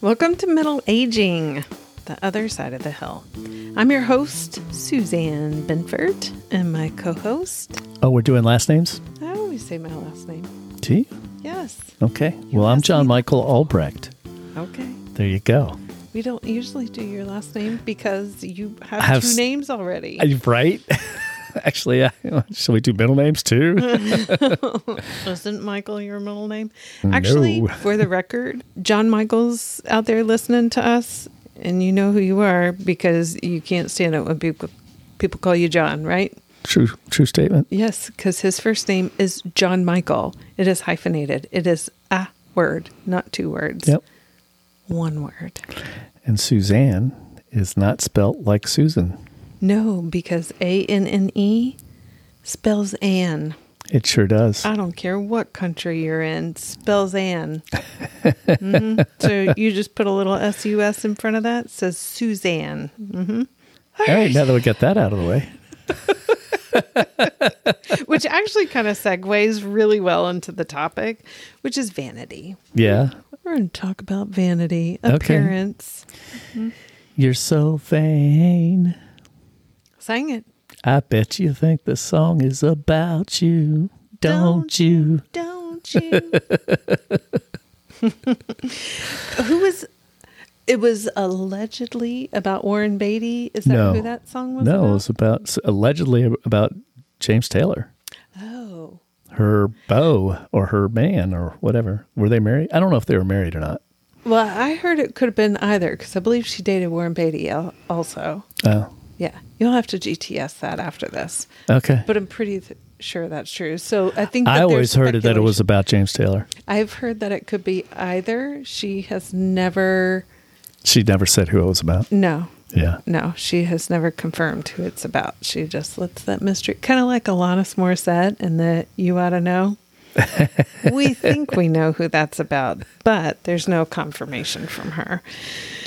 Welcome to Middle Aging, the other side of the hill. I'm your host, Susanne Binford, and my co host, Oh, we're doing last names? I always say my last name. T? Yes. Okay. Well, I'm John me- Michael Albrecht. Okay. There you go. We don't usually do your last name because you have, have two s- names already. Are you right? Actually, uh, shall we do middle names too? Isn't Michael your middle name? Actually, No. for the record, John Michael's out there listening to us, and you know who you are because you can't stand it when people people call you John, right? true, true statement. Yes, because his first name is John Michael. It is hyphenated. It is a word, not two words. Yep. One word. And Susanne is not spelt like Susan. No, because A N N E spells Anne. It sure does. I don't care what country you're in, spells Anne. hmm So you just put a little S U S in front of that, it says Susanne. hmm All right, now that we got that out of the way. Which actually kind of segues really well into the topic, which is vanity. Yeah. We're going to talk about vanity, Okay. appearance. You're so vain. Sang it. I bet you think the song is about you, don't, you? Don't you? who was it was allegedly about Warren Beatty? Is that No. who that song was No, about? it was about allegedly about James Taylor. oh. her beau or her man or whatever. Were they married? I don't know if they were married or not. Well, I heard it could have been either because I believe she dated Warren Beatty also. Oh, Yeah, you'll have to GTS that after this, okay. but I'm pretty th- sure that's true. So I think that I always heard it that it was about James Taylor. I've heard that it could be either. She has never. She never said who it was about. No, Yeah. no, she has never confirmed who it's about. She just lets that mystery, kind of like Alanis Morissette and the "You Ought to Know." we think we know who that's about, but there's no confirmation from her.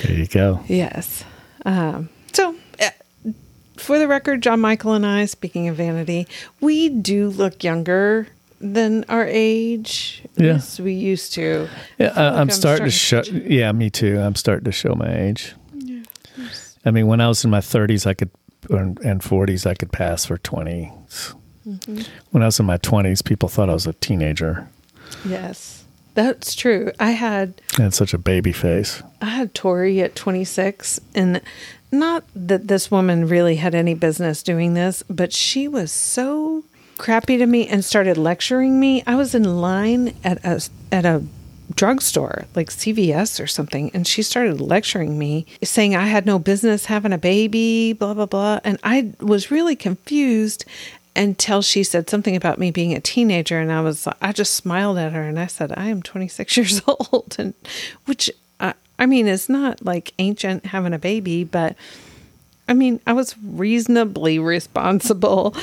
There you go. Yes. Um, so, for the record, John Michael and I, speaking of vanity, we do look younger than our age. Yeah. Yes, we used to. Yeah, I like I'm starting to show. to- Yeah, me too. I'm starting to show my age. Yeah. I mean, when I was in my 30s, I could and and 40s, I could pass for 20s. Mm-hmm. When I was in my 20s, people thought I was a teenager. Yes, that's true. I had I had such a baby face. I had Tori at 26, and not that this woman really had any business doing this, but she was so crappy to me and started lecturing me. I was in line at a at a drugstore, like CVS or something, and she started lecturing me, saying I had no business having a baby, blah blah blah, and I was really confused until she said something about me being a teenager and I was I just smiled at her and I said I am 26 years old and which I, mean it's not like ancient having a baby but I mean I was reasonably responsible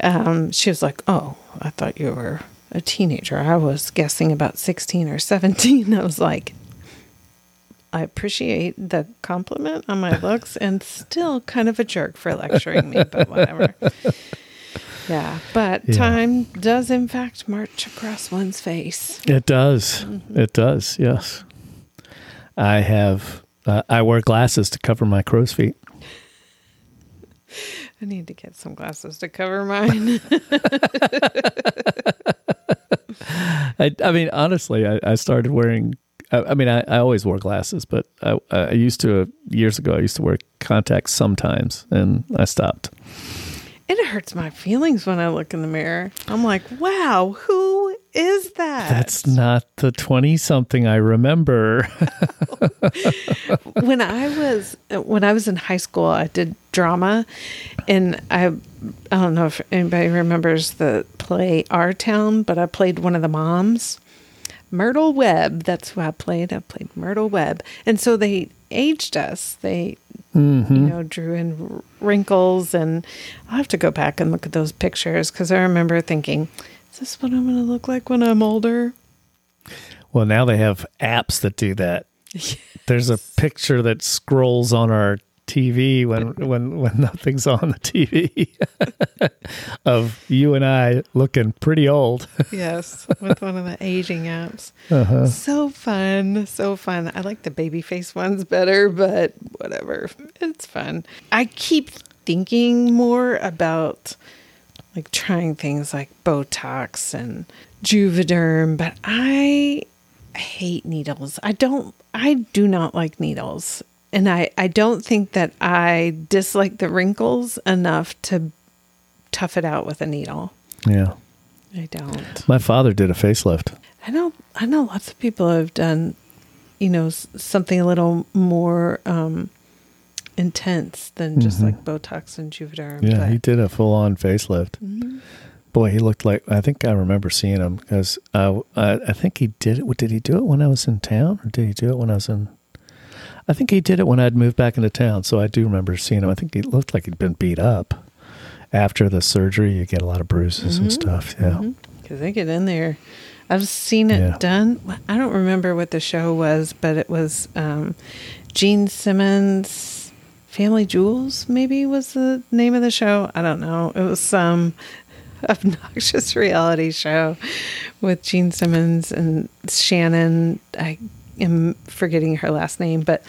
um she was like oh I thought you were a teenager I was guessing about 16 or 17 I was like I appreciate the compliment on my looks and still kind of a jerk for lecturing me, but whatever. Yeah, but Yeah. time does in fact march across one's face. It does. Mm-hmm. It does. Yes. I have. Uh, I wear glasses to cover my crow's feet. I need to get some glasses to cover mine. I, I mean, honestly, I, I started wearing. I, I mean, I, I always wore glasses, but I, I used to uh, years ago. I used to wear contacts sometimes, and I stopped. it hurts my feelings when I look in the mirror. I'm like, wow, who is that? That's not the twenty-something I remember. when I was when I was in high school, I did drama, and I I don't know if anybody remembers the play Our Town, but I played one of the moms, Myrtle Webb. That's who I played. I played Myrtle Webb, and so they aged us. They you mm-hmm. know drew in wrinkles, and I'll have to go back and look at those pictures because I remember thinking, "Is this what I'm going to look like when I'm older?" well, now they have apps that do that. There's a picture that scrolls on our TV when when when nothing's on the TV of you and I looking pretty old. Yes, with one of the aging apps. Uh-huh. So fun, so fun. I like the baby face ones better, but whatever. It's fun. I keep thinking more about like trying things like Botox and Juvederm, but I hate needles. I don't I do not like needles. And I, I don't think that I dislike the wrinkles enough to tough it out with a needle. Yeah. I don't. My father did a facelift. I know I know lots of people have done, you know, something a little more um, intense than just like Botox and Juvederm. Mm-hmm. Yeah, but- he did a full on facelift. Mm-hmm. Boy, he looked like I think I remember seeing him because I, I I think he did it. Did he do it when I was in town, or did he do it when I was in? I think he did it when I'd moved back into town. So I do remember seeing him. I think he looked like he'd been beat up. After the surgery, you get a lot of bruises and stuff. Yeah, because they get in there. I've seen it Yeah. done. I don't remember what the show was, but it was um, Gene Simmons' Family Jewels. Maybe was the name of the show. I don't know. It was some obnoxious reality show with Gene Simmons and Shannon. I am forgetting her last name, but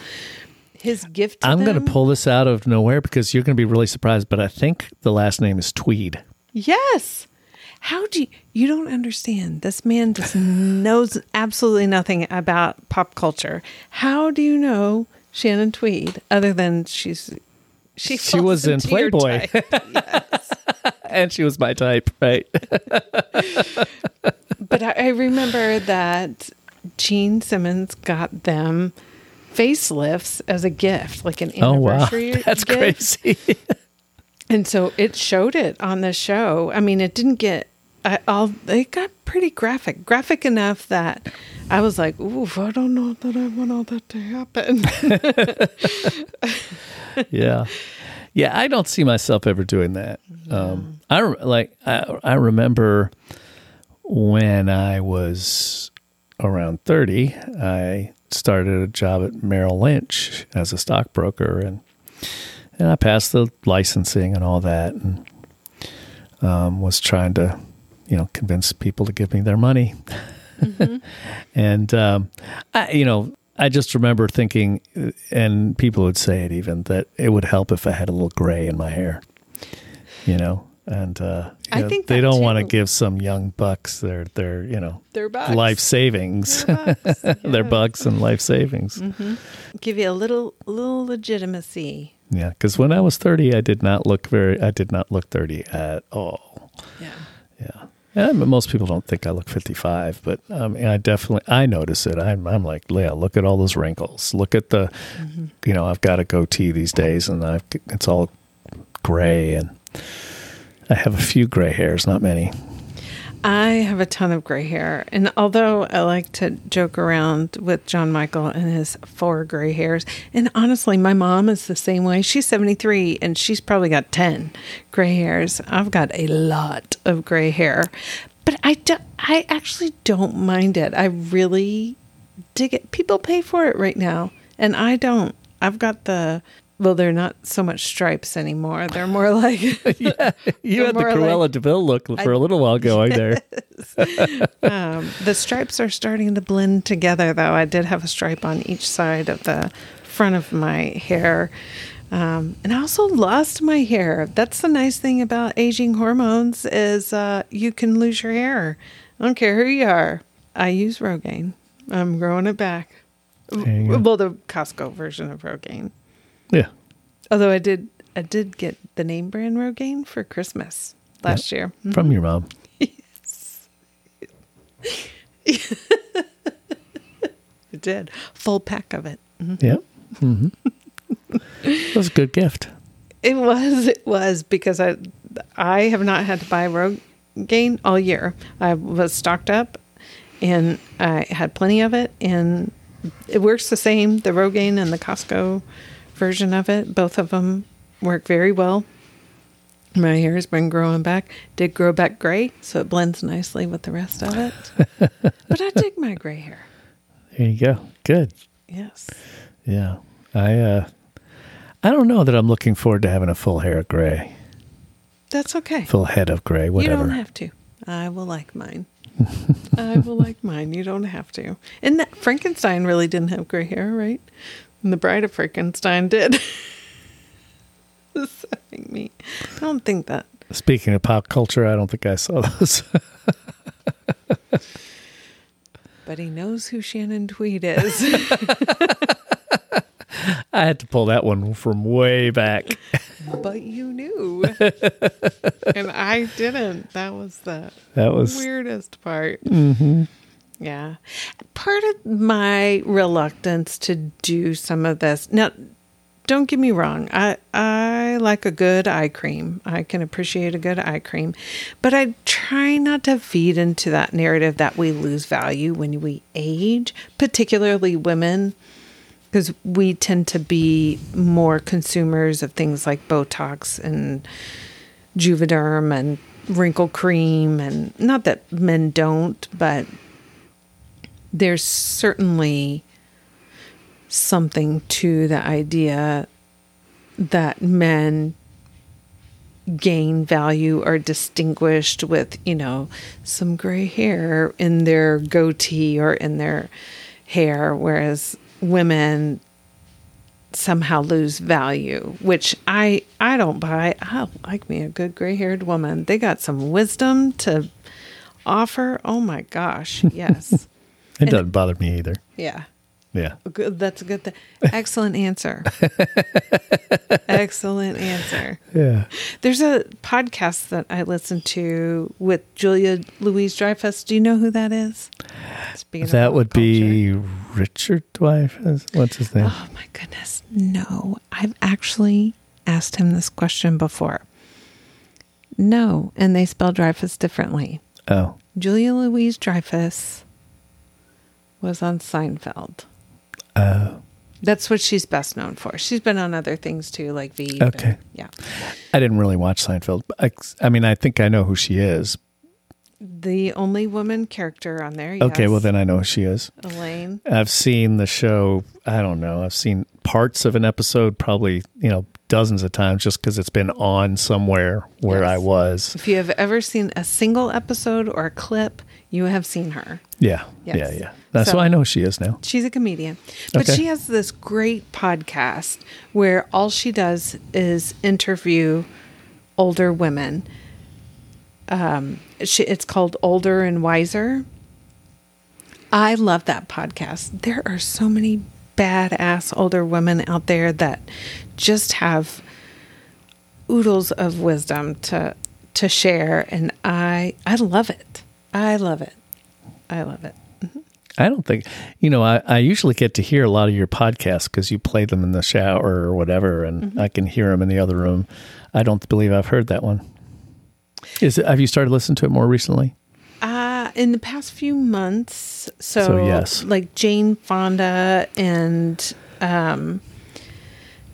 his gift. To I'm going to pull this out of nowhere because you're going to be really surprised. But I think the last name is Tweed. Yes. How do you, you don't understand? This man just knows absolutely nothing about pop culture. How do you know Shannon Tweed other than she's she She was in Playboy. type. and she was my type, right? but I, I remember that Gene Simmons got them facelifts as a gift, like an anniversary. oh wow, that's gift. crazy. And so it showed it on the show. I mean, it didn't get I, all. It got pretty graphic, graphic enough that I was like, "Ooh, I don't know that I want all that to happen." yeah yeah i don't see myself ever doing that um i like I, I remember when i was around 30 i started a job at merrill lynch as a stockbroker and and i passed the licensing and all that and um, was trying to you know convince people to give me their money and um, I, you know, I just remember thinking, and people would say it even that it would help if I had a little gray in my hair. You know, and uh, I know, think they don't want to give some young bucks their their you know Their bucks. life savings, Their bucks, their bucks and life savings. Give you a little, little legitimacy. Yeah, because when I was thirty, I did not look very. I did not look thirty at all. Yeah. Yeah. Yeah, but most people don't think I look 55, but um, I definitely I notice it. I'm I'm like, Leah, look at all those wrinkles. Look at the, you know, I've got a goatee these days, and I've it's all gray, and I have a few gray hairs, not many. I have a ton of gray hair. And although I like to joke around with John Michael and his four gray hairs, and honestly, my mom is the same way. She's 73 and she's probably got 10 gray hairs. I've got a lot of gray hair. But I, do, I actually don't mind it. I really dig it. People pay for it right now, and I don't. I've got the. Well, they're not so much stripes anymore. They're more like yeah, you had the more like- Cruella de Vil look for a little while going there. Um, the stripes are starting to blend together, though. I did have a stripe on each side of the front of my hair. Um, and I also lost my hair. That's the nice thing about aging hormones is uh, you can lose your hair. I don't care who you are. I use Rogaine. I'm growing it back. There you go. Well, the Costco version of Rogaine. Yeah, Although I did, I did get the name brand Rogaine for Christmas last year. from your mom. It did full pack of it. Yeah, hmm that was a good gift. It was. It was because I, I have not had to buy Rogaine all year. I was stocked up, and I had plenty of it, and it works the same. The Rogaine and the Costco version of it, both of them work very well. My hair has been growing back. Did grow back gray, so it blends nicely with the rest of it. but I dig my gray hair. There you go. Good. Yes. Yeah. I uh I don't know that I'm looking forward to having a full hair of gray, That's okay. full head of gray, whatever. You don't have to. I will like mine. I will like mine. You don't have to. And that Frankenstein really didn't have gray hair, right? And the Bride of Frankenstein did. Me. I don't think that. Speaking of pop culture, I don't think I saw those. But he knows who Shannon Tweed is. I had to pull that one from way back. but you knew. and I didn't. That was the That was weirdest part. Mm-hmm. Yeah. Part of my reluctance to do some of this. Now, don't get me wrong. I I like a good eye cream. I can appreciate a good eye cream, but I try not to feed into that narrative that we lose value when we age, particularly women, because we tend to be more consumers of things like Botox and Juvederm and wrinkle cream, and not that men don't, but there's certainly something to the idea that men gain value or distinguished with, you know, some gray hair in their goatee or in their hair, whereas women somehow lose value, which I I don't buy. I like me a good gray haired woman. They got some wisdom to offer. Oh my gosh, yes. It doesn't bother me either. yeah. Yeah. Good. That's a good thing. Excellent answer. Excellent answer. Yeah. There's a podcast that I listen to with Julia Louise Dreyfus. Do you know who that is? Speaking That would culture. be Richard Dreyfuss. What's his name? Oh my goodness. No, I've actually asked him this question before. No, and they spell Dreyfus differently. Oh. Julia Louise Dreyfus was on Seinfeld. Oh. That's what she's best known for. She's been on other things too, like Veep. Okay. and- yeah. I didn't really watch Seinfeld. I, I mean, I think I know who she is. The only woman character on there. Okay, yes. well then I know who she is. Elaine. I've seen the show. I don't know. I've seen parts of an episode, probably you know dozens of times, just because it's been on somewhere where Yes. I was. If you have ever seen a single episode or a clip, you have seen her. Yeah, Yes. yeah, yeah. That's So- why I know she is now. She's a comedian. But Okay. she has this great podcast where all she does is interview older women. Um, she, it's called Older and Wiser. I love that podcast. There are so many badass older women out there that just have oodles of wisdom to to share and I I love it. I love it. I love it. I don't think you know. I, I usually get to hear a lot of your podcasts because you play them in the shower or whatever, and Mm-hmm. I can hear them in the other room. I don't believe I've heard that one. Is it? Have you started listening to it more recently? Uh, in the past few months, so, So, yes. like Jane Fonda and um,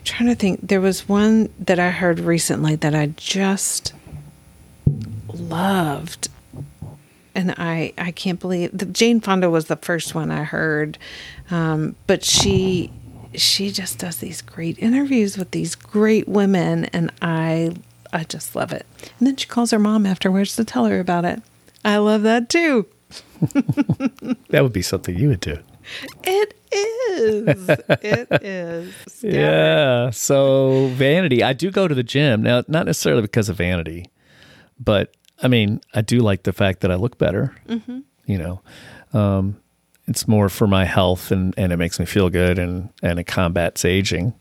trying to think, there was one that I heard recently that I just loved, and I I can't believe the Jane Fonda was the first one I heard, um, but she she just does these great interviews with these great women, and I I just love it. And then she calls her mom afterwards to tell her about it. I love that too. That would be something you would do. It is. it is. Scary. Yeah. So vanity. I do go to the gym now, not necessarily because of vanity, but I mean, I do like the fact that I look better. Mm-hmm. You know, um, it's more for my health and, and it makes me feel good and, and it combats aging.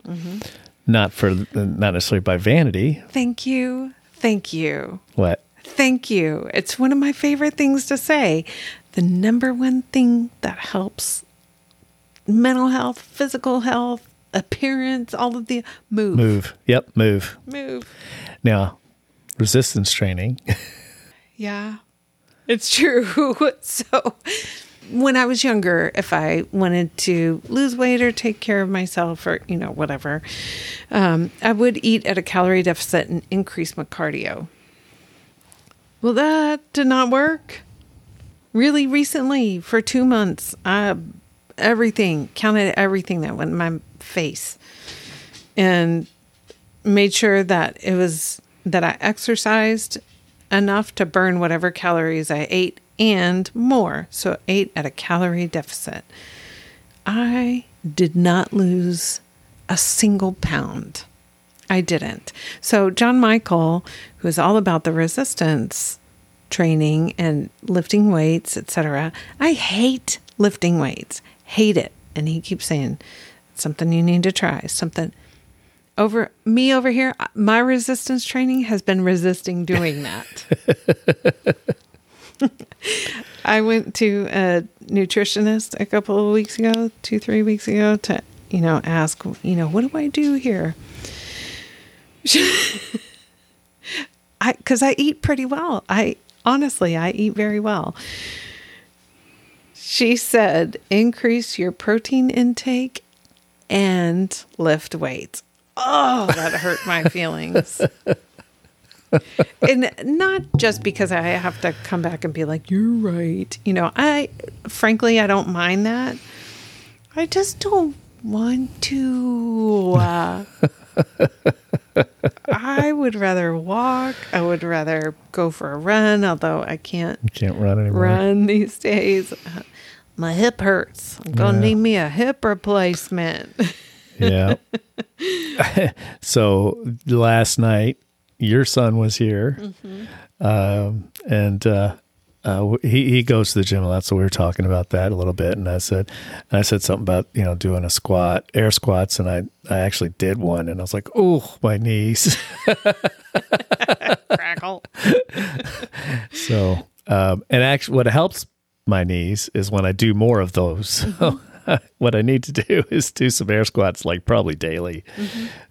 Not for not necessarily by vanity. Thank you. Thank you. What? Thank you. It's one of my favorite things to say. The number one thing that helps mental health, physical health, appearance, all of the move. Move. Yep. Move. Move. Now, resistance training. Yeah, it's true. so, when I was younger, if I wanted to lose weight or take care of myself or, you know, whatever, um, I would eat at a calorie deficit and increase my cardio. Well, that did not work. Really recently, for two months, I everything counted everything that went in my face. and made sure that it was that I exercised enough to burn whatever calories I ate and more. So ate at a calorie deficit. I did not lose a single pound. I didn't. So John Michael, who is all about the resistance training and lifting weights, etc. I hate lifting weights. Hate it. And he keeps saying something you need to try. Something over me over here, uh, my resistance training has been resisting doing that. I went to a nutritionist a couple of weeks ago, two, three weeks ago, to, you know, ask, you know, what do I do here? I, cause I eat pretty well. I honestly, I eat very well. She said, increase your protein intake and lift weights. Oh, that hurt my feelings. and not just because I have to come back and be like, you're right. You know, I, frankly, I don't mind that. I just don't want to. Uh, I would rather walk. I would rather go for a run, although I can't. You can't run anymore. Run these days. My hip hurts. I'm gonna Yeah. need me a hip replacement. Yeah. so last night, your son was here, um, and uh, uh, he he goes to the gym. a lot, so we were talking about that a little bit. And I said, I said something about you know doing a squat, air squats, and I I actually did one, and I was like, oh, my knees. Crackle. So, um, and actually, what helps my knees is when I do more of those. So, what I need to do is do some air squats, like probably daily.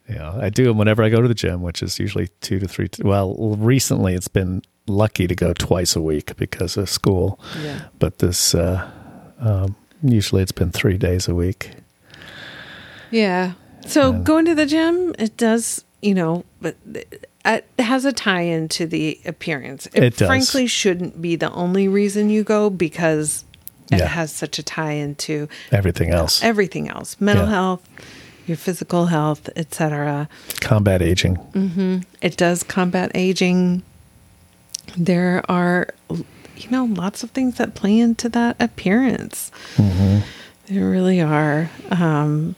You know, I do them whenever I go to the gym, which is usually two to three. well, recently it's been lucky to go twice a week because of school, Yeah. but this uh, um, usually it's been three days a week. Yeah. So going to the gym, it does, you know, but it has a tie into the appearance. It, It does. frankly shouldn't be the only reason you go because it Yeah. has such a tie into Everything else, everything else mental Yeah. health, your physical health, etc. combat aging. It does combat aging. There are, you know, lots of things that play into that appearance. There really are. Um,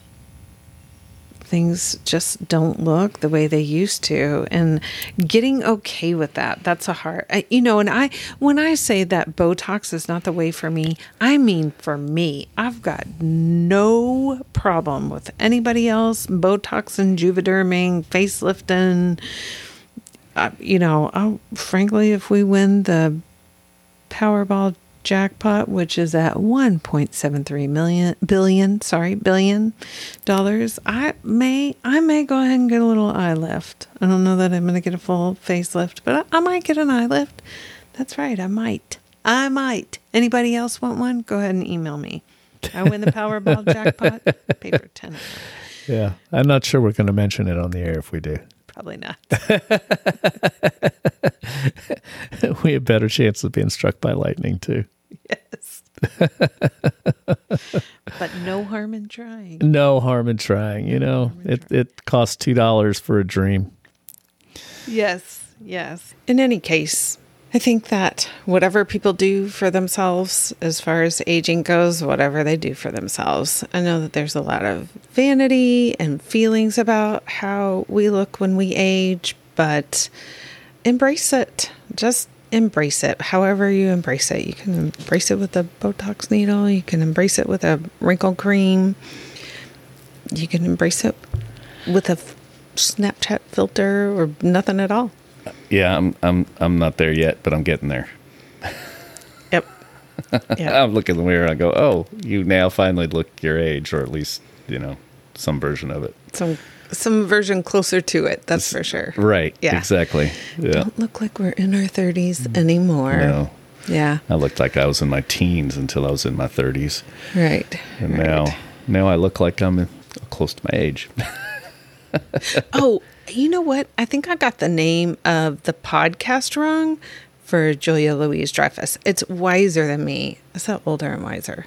things just don't look the way they used to, and getting okay with that. That's a hard, you know. And I, when I say that Botox is not the way for me, I mean for me. I've got no problem with anybody else Botox and Juvederming, facelifting uh, you know, i frankly, if we win the Powerball jackpot, which is at 1.73 million billion, sorry, billion dollars, I may I may go ahead and get a little eye lift. I don't know that I'm going to get a full facelift, but I, I might get an eye lift. That's right, I might. I might. Anybody else want one? Go ahead and email me. I win the Powerball jackpot. Paper ten. Yeah, I'm not sure we're going to mention it on the air if we do. Probably not. we have better chance of being struck by lightning too. Yes. but no harm in trying. No harm in trying. You know, it it costs two dollars for a dream. Yes, yes. In any case, I think that whatever people do for themselves as far as aging goes, whatever they do for themselves, I know that there's a lot of vanity and feelings about how we look when we age, but embrace it. Just embrace it. However, you embrace it. You can embrace it with a Botox needle, you can embrace it with a wrinkle cream, you can embrace it with a Snapchat filter or nothing at all. Yeah, I'm I'm I'm not there yet, but I'm getting there. Yep. Yeah, I'm looking in the mirror and I go, "Oh, you now finally look your age, or at least you know some version of it." some some version closer to it, that's for sure. Right. Yeah. Exactly. Yeah. Don't look like we're in our 30s mm. anymore. No, Yeah. I looked like I was in my teens until I was in my 30s, Right. and right. now now I look like I'm close to my age. Oh, you know what? I think I got the name of the podcast wrong for Julia Louise Dreyfus. It's Wiser Than Me. It's that older and wiser.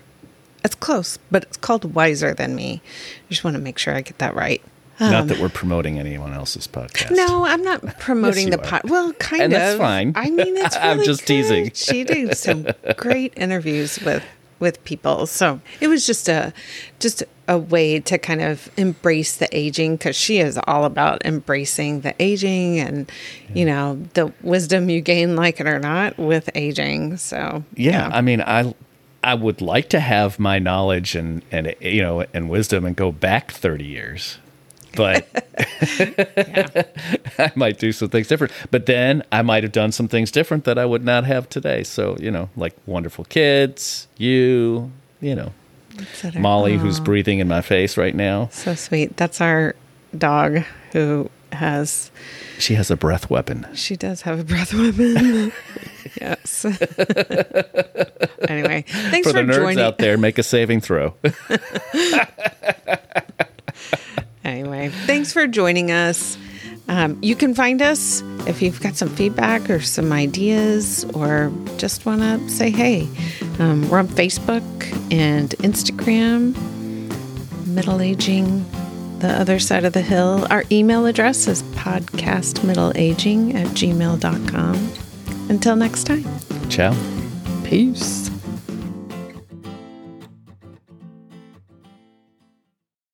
It's close, but it's called Wiser Than Me. I just want to make sure I get that right. Not um, that we're promoting anyone else's podcast. No, I'm not promoting Yes, the you pod. Well, kind And of. that's fine. I mean, it's really I'm just good. teasing. She did some great interviews with with people. So it was just a just a way to kind of embrace the aging because she is all about embracing the aging and you know the wisdom you gain, like it or not, with aging. So yeah, I mean, I I would like to have my knowledge and and you know and wisdom and go back thirty years, but I might do some things different. But then I might have done some things different that I would not have today. So you know, like wonderful kids, you, you know. Molly, who's breathing in my face right now. so sweet. That's our dog who has She has a breath weapon. She does have a breath weapon. yes. anyway, thanks For for, the nerds joining. out there, make a saving throw. Anyway, thanks for joining us. Um, you can find us if you've got some feedback or some ideas or just want to say hey. Um, we're on Facebook and Instagram, Middle Aging, the other side of the hill. Our email address is podcastmiddleaging at gmail.com. Until next time, Ciao. peace.